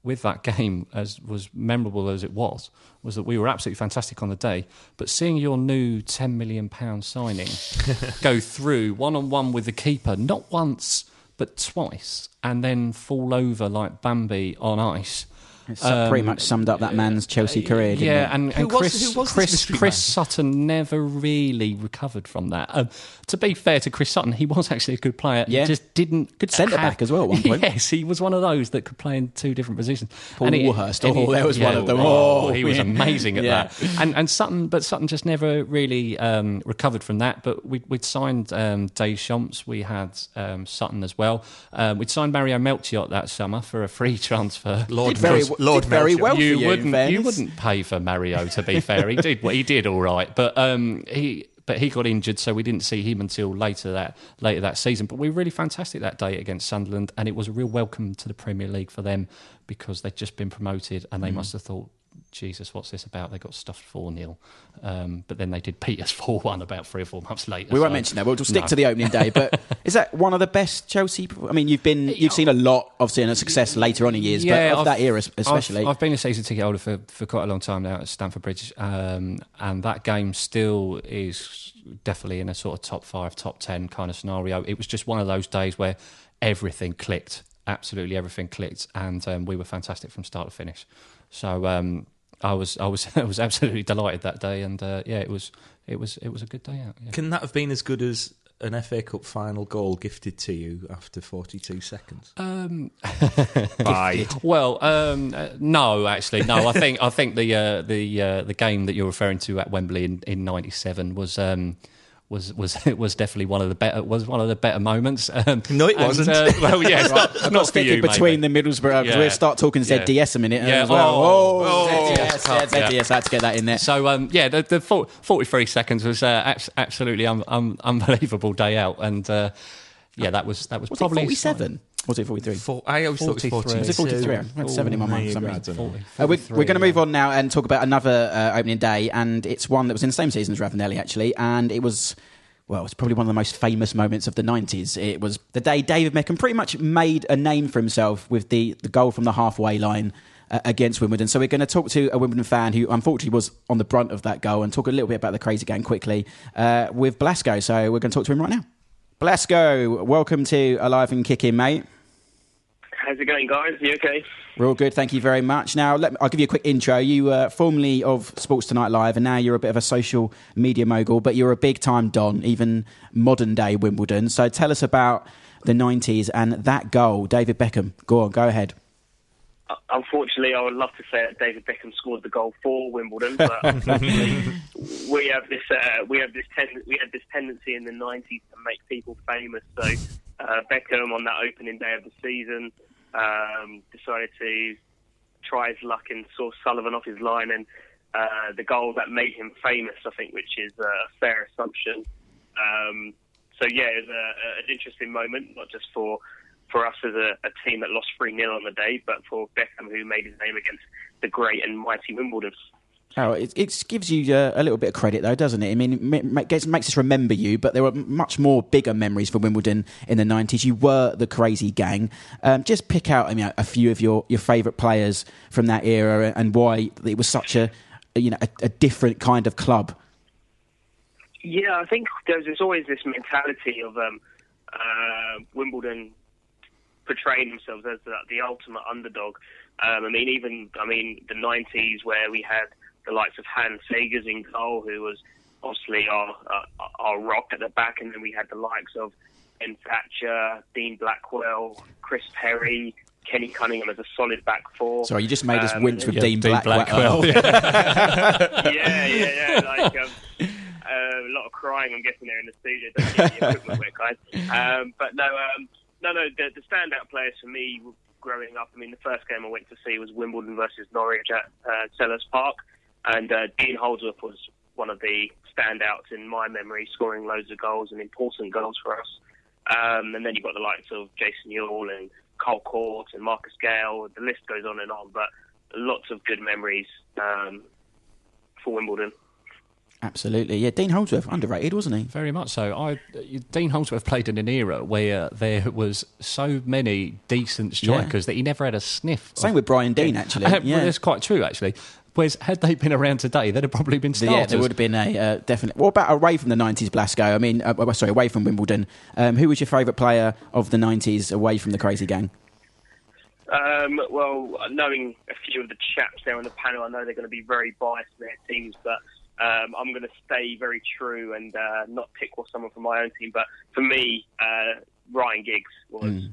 with that game, as was memorable as it was, was that we were absolutely fantastic on the day. But seeing your new ten million pound signing go through one on one with the keeper, not once but twice, and then fall over like Bambi on ice. It's pretty much summed up that man's Chelsea career, didn't Um, Yeah, it? and, Who and was- Chris, who was Chris, Chris? Sutton never really recovered from that. Um, to be fair to Chris Sutton, he was actually a good player. Yeah. He just didn't. Good centre-back as well at one point. Yes, he was one of those that could play in two different positions. Paul And Warhurst. and he- Oh, there was one of them. Oh, he was amazing at Yeah. that. And and Sutton, but Sutton just never really um, recovered from that. But we, we'd signed um, Deschamps. We had um, Sutton as well. Um, we'd signed Mario Melchiot that summer for a free transfer. Lord Did very, Mel- Lord very Melchior. well for you you, wouldn't fairness. you wouldn't pay for Mario to be fair he did he did all right but um he but he got injured, so we didn't see him until later that later that season. But we were really fantastic that day against Sunderland, and it was a real welcome to the Premier League for them because they'd just been promoted, and they Mm. must have thought, Jesus, what's this about? They got stuffed 4 0. Um, but then they did beat us 4 1 about three or four months later. We won't so- mention that. We'll just stick No. to the opening day. But is that one of the best Chelsea? I mean, you've been you've seen a lot, of seeing a success later on in years, but of I've- that era especially. I've, I've been a season ticket holder for, for quite a long time now at Stamford Bridge, um, and that game still is definitely in a sort of top five, top ten kind of scenario. It was just one of those days where everything clicked, absolutely everything clicked, and um, we were fantastic from start to finish. So um, I was, I was, I was absolutely delighted that day, and uh, yeah, it was, it was, it was a good day out. Yeah. Can that have been as good as an FA Cup final goal gifted to you after 42 seconds? Um, Bye. Well, um, uh, no, actually, no. I think I think the uh, the uh, the game that you're referring to at Wembley in in '97 was. Um, was was it was definitely one of the better was one of the better moments. Um, No, it and, wasn't. Uh, well, yes, not, I've not got for stick you, it between maybe. the Middlesbrough. Yeah. We'll start talking Yeah. ZDS a minute Yeah. as well. Oh, Oh, oh, ZDS, yeah. yeah, ZDS. I had to get that in there. So um, yeah, the, the 43 seconds was uh, absolutely un- un- unbelievable day out, and uh, yeah, that was that was, Was probably it 47? Was it 43? Four, I always thought it was 43. 42. Was it 43? I had seven in my mind for some Maybe, I reason. don't know. 40, Uh, we're we're going to move on now and talk about another uh, opening day, and it's one that was in the same season as Ravanelli, actually, and it was. Well, it's probably one of the most famous moments of the 90s. It was the day David Beckham pretty much made a name for himself with the, the goal from the halfway line uh, against Wimbledon. So, we're going to talk to a Wimbledon fan who unfortunately was on the brunt of that goal and talk a little bit about the crazy game quickly uh, with Blasco. So, we're going to talk to him right now. Blasco, welcome to Alive and Kicking, mate. How's it going, guys? You okay? We're all good, thank you very much. Now, let me, I'll give you a quick intro. You were formerly of Sports Tonight Live, and now you're a bit of a social media mogul, but you're a big time Don, even modern day Wimbledon. So tell us about the 90s and that goal, David Beckham. Go on, go ahead. Uh, Unfortunately, I would love to say that David Beckham scored the goal for Wimbledon, but we have this uh, we have this ten- we had this tendency in the '90s to make people famous. So uh, Beckham on that opening day of the season um, decided to try his luck and saw Sullivan off his line, and uh, the goal that made him famous, I think, which is a fair assumption. Um, so yeah, it was a, an interesting moment, not just for for us as a, a team that lost 3 0 on the day, but for Beckham, who made his name against the great and mighty Wimbledon. Oh, it, it gives you uh, a little bit of credit, though, doesn't it? I mean, it gets, makes us remember you, but there were much more bigger memories for Wimbledon in the 90s. You were the crazy gang. Um, just pick out I mean, a few of your, your favourite players from that era and why it was such a, you know, a, a different kind of club. Yeah, I think there's, there's always this mentality of um, uh, Wimbledon portraying themselves as the, the ultimate underdog. Um, I mean, even I mean the '90s where we had the likes of Hans Segers in goal, who was obviously our uh, our rock at the back, and then we had the likes of Ben Thatcher, Dean Blackwell, Chris Perry. Kenny Cunningham as a solid back four. Sorry, you just made us Um, wince with Yeah, Dean, Dean Blackwell. Blackwell. yeah, yeah, yeah. Like um, uh, a lot of crying, I'm guessing, there in the studio. Don't get the equipment wet, guys. Um, but no, um, no, no. The, the standout players for me growing up. I mean, the first game I went to see was Wimbledon versus Norwich at uh, Selhurst Park, and uh, Dean Holdsworth was one of the standouts in my memory, scoring loads of goals and important goals for us. Um, and then you've got the likes of Jason Euell and Carl Cort and Marcus Gayle. The list goes on and on, but lots of good memories um, for Wimbledon. Absolutely. Yeah, Dean Holdsworth, underrated, wasn't he? Very much so. I, Dean Holdsworth played in an era where there was so many decent strikers that he never had a sniff. Same of- with Brian Deane, actually. Uh, well, Yeah. that's quite true, actually. Whereas had they been around today, they'd have probably been starters. Yeah, there would have been a uh, definite. What about away from the nineties, Blasco? I mean, uh, sorry, away from Wimbledon. Um, who was your favourite player of the nineties away from the crazy gang? Um, well, knowing a few of the chaps there on the panel, I know they're going to be very biased in their teams, but um, I'm going to stay very true and uh, not pick someone from my own team. But for me, uh, Ryan Giggs was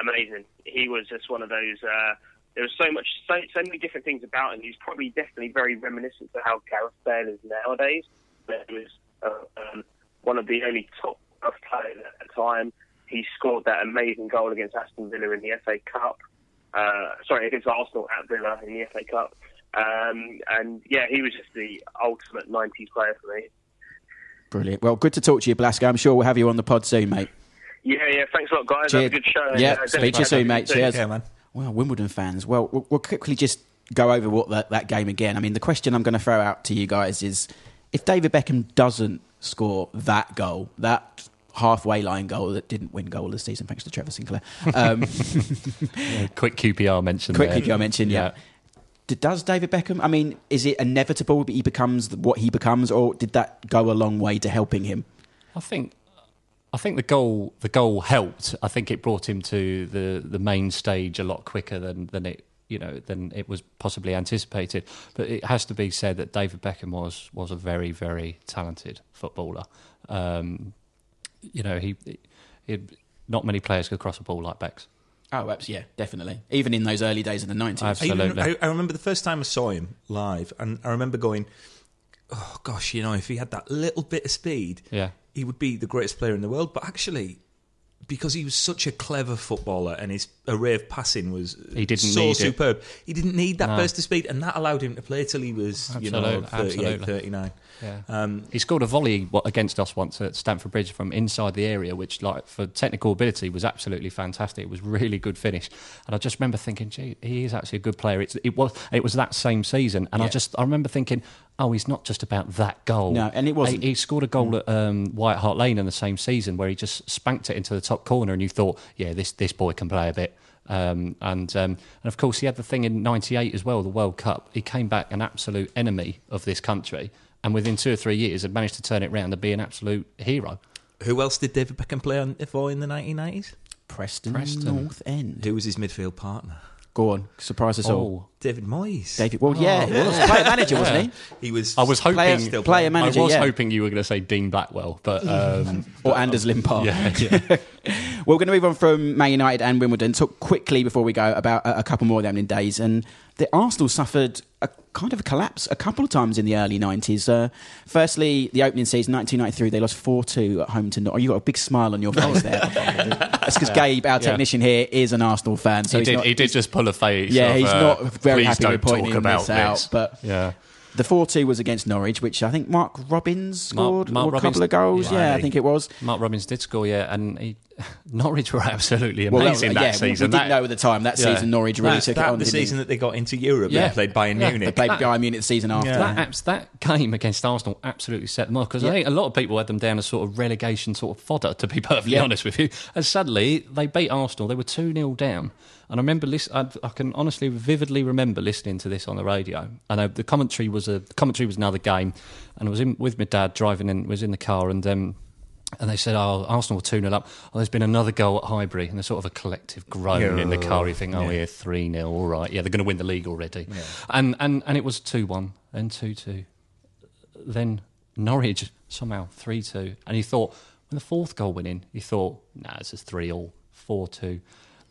amazing. He was just one of those. Uh, there was so much, so, so many different things about him. He's probably definitely very reminiscent to how Gareth Bale is nowadays. But he was uh, um, one of the only top of players at the time. He scored that amazing goal against Aston Villa in the FA Cup. Uh, sorry, against Arsenal at Villa in the FA Cup. Um, and yeah, he was just the ultimate 90s player for me. Brilliant. Well, good to talk to you, Blasco. I'm sure we'll have you on the pod soon, mate. Yeah, yeah. Thanks a lot, guys. Cheers. Have a good show. Yeah, Uh, speak to you soon, catch mate. Cheers. Yeah, man. Well, Wimbledon fans. Well, we'll, we'll quickly just go over what that, that game again. I mean, the question I'm going to throw out to you guys is: if David Beckham doesn't score that goal, that halfway line goal that didn't win goal this season, thanks to Trevor Sinclair. Um, Quick QPR mention. quickly, there. I mentioned, yeah. D- Does David Beckham? I mean, is it inevitable that he becomes what he becomes, or did that go a long way to helping him? I think I think the goal the goal helped. I think it brought him to the, the main stage a lot quicker than, than it you know than it was possibly anticipated. But it has to be said that David Beckham was was a very very talented footballer. Um, you know he, he not many players could cross a ball like Becks. Oh, abs- yeah, definitely. Even in those early days of the 90s. I've- I, even- Absolutely. I, I remember the first time I saw him live, and I remember going, "Oh gosh, you know, if he had that little bit of speed, Yeah. he would be the greatest player in the world." But actually, because he was such a clever footballer and his array of passing was uh, He didn't so need it. superb, he didn't need that No. burst of speed, and that allowed him to play till he was, you know, Absolute- 38, absolutely. 39. Yeah. Um, He scored a volley against us once at Stamford Bridge from inside the area, which, like, for technical ability, was absolutely fantastic. It was really good finish, and I just remember thinking, "Gee, he is actually a good player." It's, it was it was that same season, and I just I remember thinking, "Oh, he's not just about that goal." No, and it wasn't. He, he scored a goal at um, White Hart Lane in the same season where he just spanked it into the top corner, and you thought, "Yeah, this this boy can play a bit." Um, and um, and of course, he had the thing in '98 as well, the World Cup. He came back an absolute enemy of this country, and within two or three years, had managed to turn it round and be an absolute hero. who else did David Beckham play on for in the 1990s? Preston, Preston. North End. Who was his midfield partner? Go on, surprise us all. Oh. Oh, David Moyes. David, well, yeah, he was player manager, wasn't he? He was. I was hoping Player- still player playing. manager, I was yeah. hoping you were going to say Dean Blackwell, but um, Or Anders Limpar. yeah, yeah. We're going to move on from Man United and Wimbledon. Talk quickly before we go about a, a couple more of them in days. And the Arsenal suffered a kind of a collapse a couple of times in the early 90s. Uh, firstly, the opening season, 1993, they lost 4 2 at home to Norwich. You've got a big smile on your face there. That's because Gabe, our Yeah. technician here, is an Arsenal fan. So he did. not, he did just pull a face. Yeah, of, he's uh, not very Please happy don't with pointing talk about this out. But yeah, the 4 2 was against Norwich, which I think Mark Robins scored Mark or a Robins- couple of goals. Yeah. Yeah, I think it was. Mark Robins did score. Yeah, and he, Norwich were absolutely Well, amazing that, yeah, season. We That- didn't know at the time that Yeah. season Norwich really That's took that it on. the season that they got into Europe. Yeah. They played Bayern Yeah. They Munich. played That- Bayern Munich the season after. Yeah. that, that game against Arsenal absolutely set them off because Yeah. I think a lot of people had them down as sort of relegation sort of fodder, to be perfectly Yeah. honest with you. And suddenly they beat Arsenal. They were 2 0 down. And I remember, lis- I, I can honestly, vividly remember listening to this on the radio. And uh, the commentary was a the commentary was another game, and I was in with my dad driving in, was in the car, and um, and they said, "Oh, Arsenal were two 0 up. Oh, there's been another goal at Highbury," and there's sort of a collective groan in the car. You think, "Oh, Yeah. yeah, three 0 all right, yeah, they're going to win the league already." And and and it was two one, then two two, then Norwich somehow three two, and you thought when the fourth goal went in, you thought, "Nah, this is three all, four two."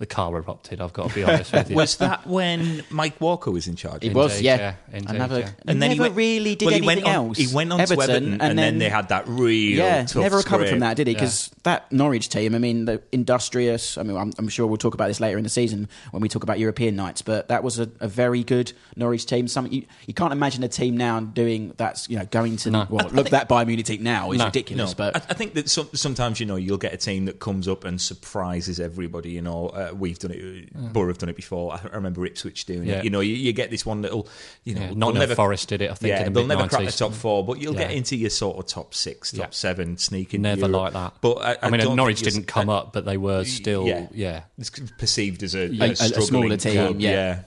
The car erupted. I've got to be honest with you. Was that when Mike Walker was in charge? It was, Indeed, yeah. yeah, indeed, Another, yeah. and then never went- really did well, anything he went on, else. He went on to Everton, and, then, they had that real yeah, tough never recovered from that, did he? Because that Norwich team, I mean, the industrious. I mean, I'm, I'm sure we'll talk about this later in the season when we talk about European nights. But that was a, a very good Norwich team. Something you, you can't imagine a team now doing that's you know going to No. well, look that Bayern Munich team now is No. ridiculous. No, but I, I think that some, sometimes you know you'll get a team that comes up and surprises everybody. You know, uh, we've done it. Boro have done it before. I, I remember Ipswich doing Yeah. it. You know, you, you get this one little. You know, Yeah, they'll never Forest did it, I think, Yeah, in the they'll never crack the top four, but you'll get into your sort of top six, top Yeah. seven, sneaking. Never Europe. like that. But I, I, mean, Norwich didn't come uh, up, but they were still, yeah. yeah, It's perceived as a, A- a- a smaller team, club, yeah.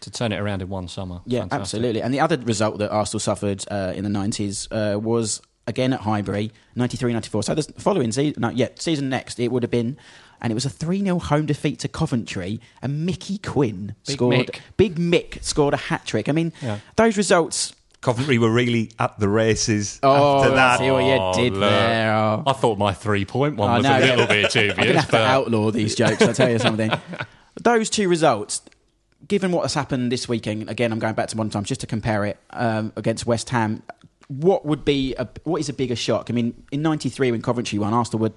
to turn it around in one summer. Yeah, Fantastic. absolutely. And the other result that Arsenal suffered uh, in the 90s uh, was again at Highbury, 93 94. So the following season, no, yeah, season next, it would have been, and it was a 3 0 home defeat to Coventry, and Mickey Quinn Big scored, Mick. Big Mick scored a hat trick. I mean, Yeah. those results. Coventry were really at the races Oh, after that. see what you did look. there. Oh. I thought my three point one was know. a little bit I'm going to dubious, have to outlaw these jokes, I'll tell you something. Those two results, given what has happened this weekend, again, I'm going back to one time just to compare it um, against West Ham. What would be a, what is a bigger shock? I mean, in '93 when Coventry won, Arsenal were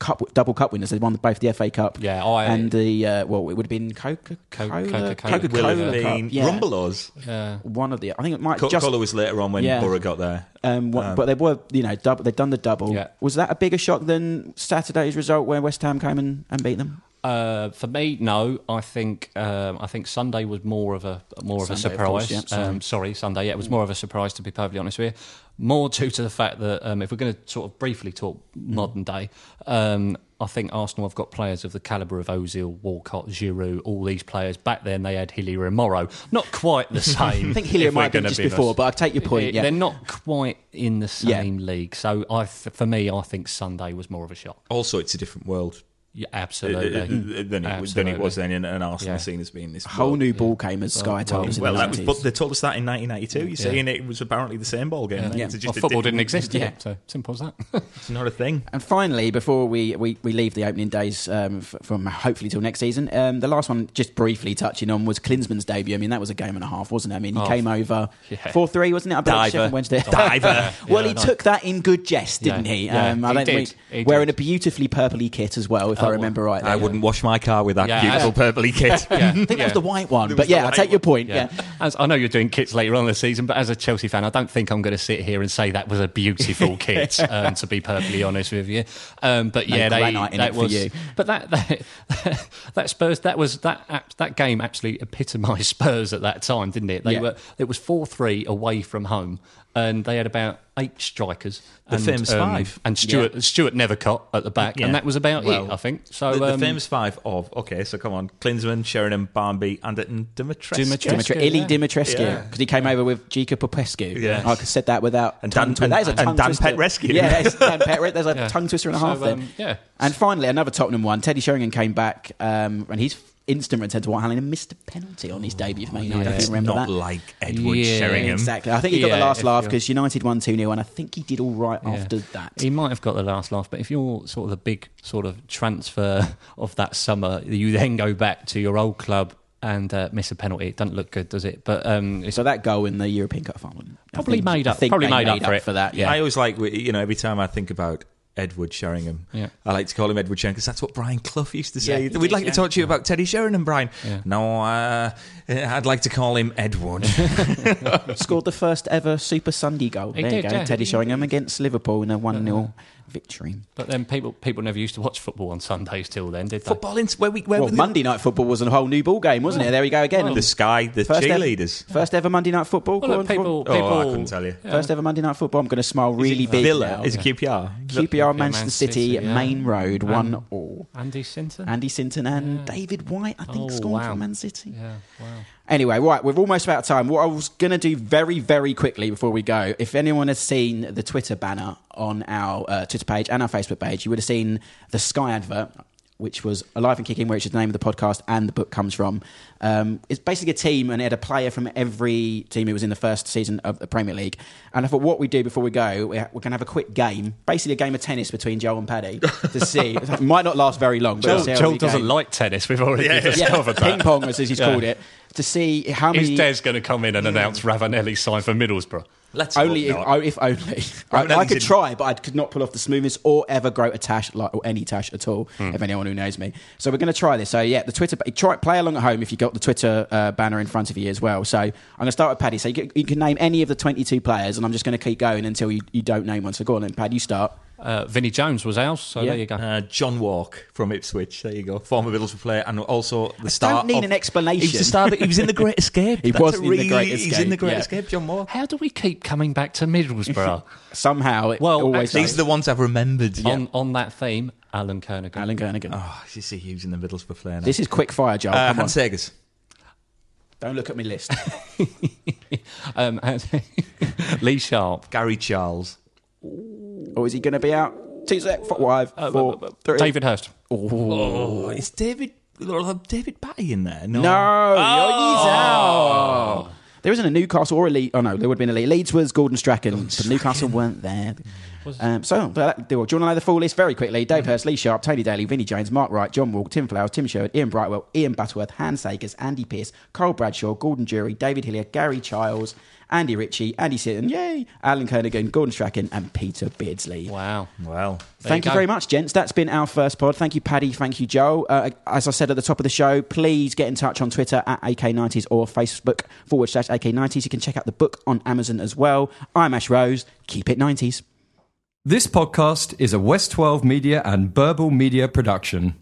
cup double cup winners. They won both the FA Cup, Yeah, I- and the uh, well, it would have been Coca Cola, Coca-Cola. Coca Will have Cola been Cup, yeah. Rumbelows. Yeah. One of the, I think it might Coca just Cola was later on when Yeah. Boro got there. Um, what, but they were, you know, double, they'd done the double. Yeah. Was that a bigger shock than Saturday's result where West Ham came and, and beat them? Uh, for me, no. I think um, I think Sunday was more of a more of a Sunday, of surprise. course, yeah, sorry. um, sorry, Sunday. Yeah, it was more of a surprise to be perfectly honest with you. More due to the fact that um, if we're going to sort of briefly talk modern day, um, I think Arsenal have got players of the calibre of Ozil, Walcott, Giroud, all these players. Back then they had Hillier and Morrow. Not quite the same. I think Hillier might have been just be before, honest. but I take your point. Yeah. They're not quite in the Yeah. same league. So I, for me, I think Sunday was more of a shock. Also, it's a different world Yeah, uh, uh, absolutely. than, it, was- than it was then, and, and Arsenal Yeah. seen as being this whole world. new ball game as Sky told us in Well, the that was, but they told us that in 1992. You see, Yeah. and it was apparently the same ball game. Yeah. It's just Well, football didn't exist Yeah. yet, so simple as that. It's not a thing. And finally, before we, we, we leave the opening days um, f- from hopefully till next season, um, the last one, just briefly touching on, was Klinsmann's debut. I mean, that was a game and a half, wasn't it? I mean, he Oh, came over yeah. 4 3, wasn't it? I believe, Diver. Wednesday. Diver. well, Yeah, he no. took that in good jest, didn't Yeah, he? um, I he don't did, think- wearing a beautifully purpley kit as well, if I remember right. I wouldn't wash my car with that Yeah, beautiful yeah. purpley kit. yeah, I think that was the white one, but yeah, I white take your point. Yeah. Yeah. As I know you're doing kits later on in the season, but as a Chelsea fan, I don't think I'm going to sit here and say that was a beautiful kit. Um, to be perfectly honest with you, um, but yeah, they, that was. you. But that, that that Spurs that was that that game actually epitomised Spurs at that time, didn't it? They Yeah. were it was four three away from home, and they had about eight strikers. The and, famous five. and Stuart Stuart Nethercott at the back, Yeah. and that was about Well, it. I think so. the, the um, famous five of okay, so come on, Klinsmann, Sheringham, Barmby, Anderton, Dumitrescu. Dumitrescu. Dimitri- Ilie yeah. Dumitrescu, Yeah. because he came over with Gica Popescu. Yes. I said that without. And tongue- Dan- that is a and tongue Dan twister. Petrescu. Yeah, it's Dan Petrescu. There's a Yeah. tongue twister and a So, half there. um, yeah. And finally, another Tottenham one. Teddy Sheringham came back, um, and he's instant return to White Hart Lane and missed a penalty on his debut for Man United. Yeah. if It's you remember not that. like Edward Yeah, Sheringham. Exactly. I think he got Yeah, the last laugh because United won 2 0, and I think he did all right Yeah. after that. He might have got the last laugh, but if you're sort of the big sort of transfer of that summer, you then go back to your old club and uh, miss a penalty. It doesn't look good, does it? But um, So that goal in the European Cup final. Probably think- made up- probably they made up for it. for that, yeah. I always like, you know, every time I think about Edward Sheringham, Yeah. I like to call him Edward Sheringham because that's what Brian Clough used to say. Yeah, We'd did, like yeah. to talk to you about Teddy Sheringham, Brian. Yeah. No, uh, I'd like to call him Edward. Scored the first ever Super Sunday goal. He there you go. yeah. Teddy Sheringham against Liverpool in a 1 0 victory. but then people people never used to watch football on Sundays till then, did they? Football in where we where Well, we- Monday night football was a whole new ball game, wasn't it? There we go again. the Sky, the First ever- cheerleaders. First ever Monday night football. Well, look, people, on. people, Oh, I couldn't tell you. First ever Monday night football. I'm going to smile really big Villa now. is it QPR. QPR, Manchester Man City, City, yeah. Maine Road, And- one all. Andy Sinton. Andy Sinton and Yeah. David White, I think, Oh, scored wow. for Man City. yeah, wow. Anyway, right, we're almost out of time. What I was going to do very, very quickly before we go, if anyone has seen the Twitter banner on our uh, Twitter page and our Facebook page, you would have seen the Sky advert, which was Alive and Kicking, which is the name of the podcast and the book comes from. Um, it's basically a team, and it had a player from every team who was in the first season of the Premier League. And I thought, what we do before we go, we're, we're going to have a quick game, basically a game of tennis between Joel and Paddy to see. it might not last very long, but Joel, see how Joel doesn't go. like tennis. We've already Yeah. discovered Ping that. pong, as he's Yeah. called it, to see how many. Is Des going to come in and announce Ravanelli signed for Middlesbrough? Let's Only if, oh, if only. I, I could in- try, but I could not pull off the smoothest or ever grow a tash like or any tash at all. Hmm. If anyone who knows me, so we're going to try this. So yeah, the Twitter. Try play along at home if you got the Twitter uh, banner in front of you as well. So I'm going to start with Paddy. So you can, you can name any of the 22 players, and I'm just going to keep going until you, you don't name one. So go on, then, Paddy. You start. Uh, Vinnie Jones was ours, so Yeah. there you go. Uh, John Wark from Ipswich. There you go. Former Middlesbrough player, and also the star. I don't need of- an explanation. He was the star. That, he was in the Great Escape. He That's was a in The really- Great He's in the Great yeah. Escape. John Wark. How do we keep coming back to Middlesbrough? Somehow, it Well, always actually- These are the ones I've remembered. on on that theme, Alan Kernaghan. Alan Kernaghan. Oh, you see, he was in the Middlesbrough player. Now. This is quick fire, Joel. uh, Come on. Hans Segers. Don't look at my list. Um, Lee Sharpe, Gary Charles. Or is he going to be out? Two sec. Five, Uh, four, uh, uh, three. David Hirst. Oh, is David David Batty in there? No. No, Oh. he's out. There isn't a Newcastle or a Leeds. Oh no, there would have been a Leeds. Leeds was Gordon Strachan, but Newcastle weren't there. Um, so, but, do you want to know the full list very quickly? Dave Hirst, Lee Sharpe, Tony Daley, Vinnie Jones, Mark Wright, John Wark, Tim Flowers, Tim Sherwood, Ian Brightwell, Ian Butterworth, Hans Segers, Andy Pearce, Carl Bradshaw, Gordon Durie, David Hillier, Gary Childs, Andy Ritchie, Andy Sinton, yay, Alan Kernaghan, Gordon Strachan, and Peter Beardsley. Wow. Well, Thank you, you very much, gents. That's been our first pod. Thank you, Paddy. Thank you, Joe. Uh, as I said at the top of the show, please get in touch on Twitter at AK90s or Facebook forward slash AK90s. You can check out the book on Amazon as well. I'm Ash Rose. Keep it 90s. This podcast is a West 12 Media and Burble Media production.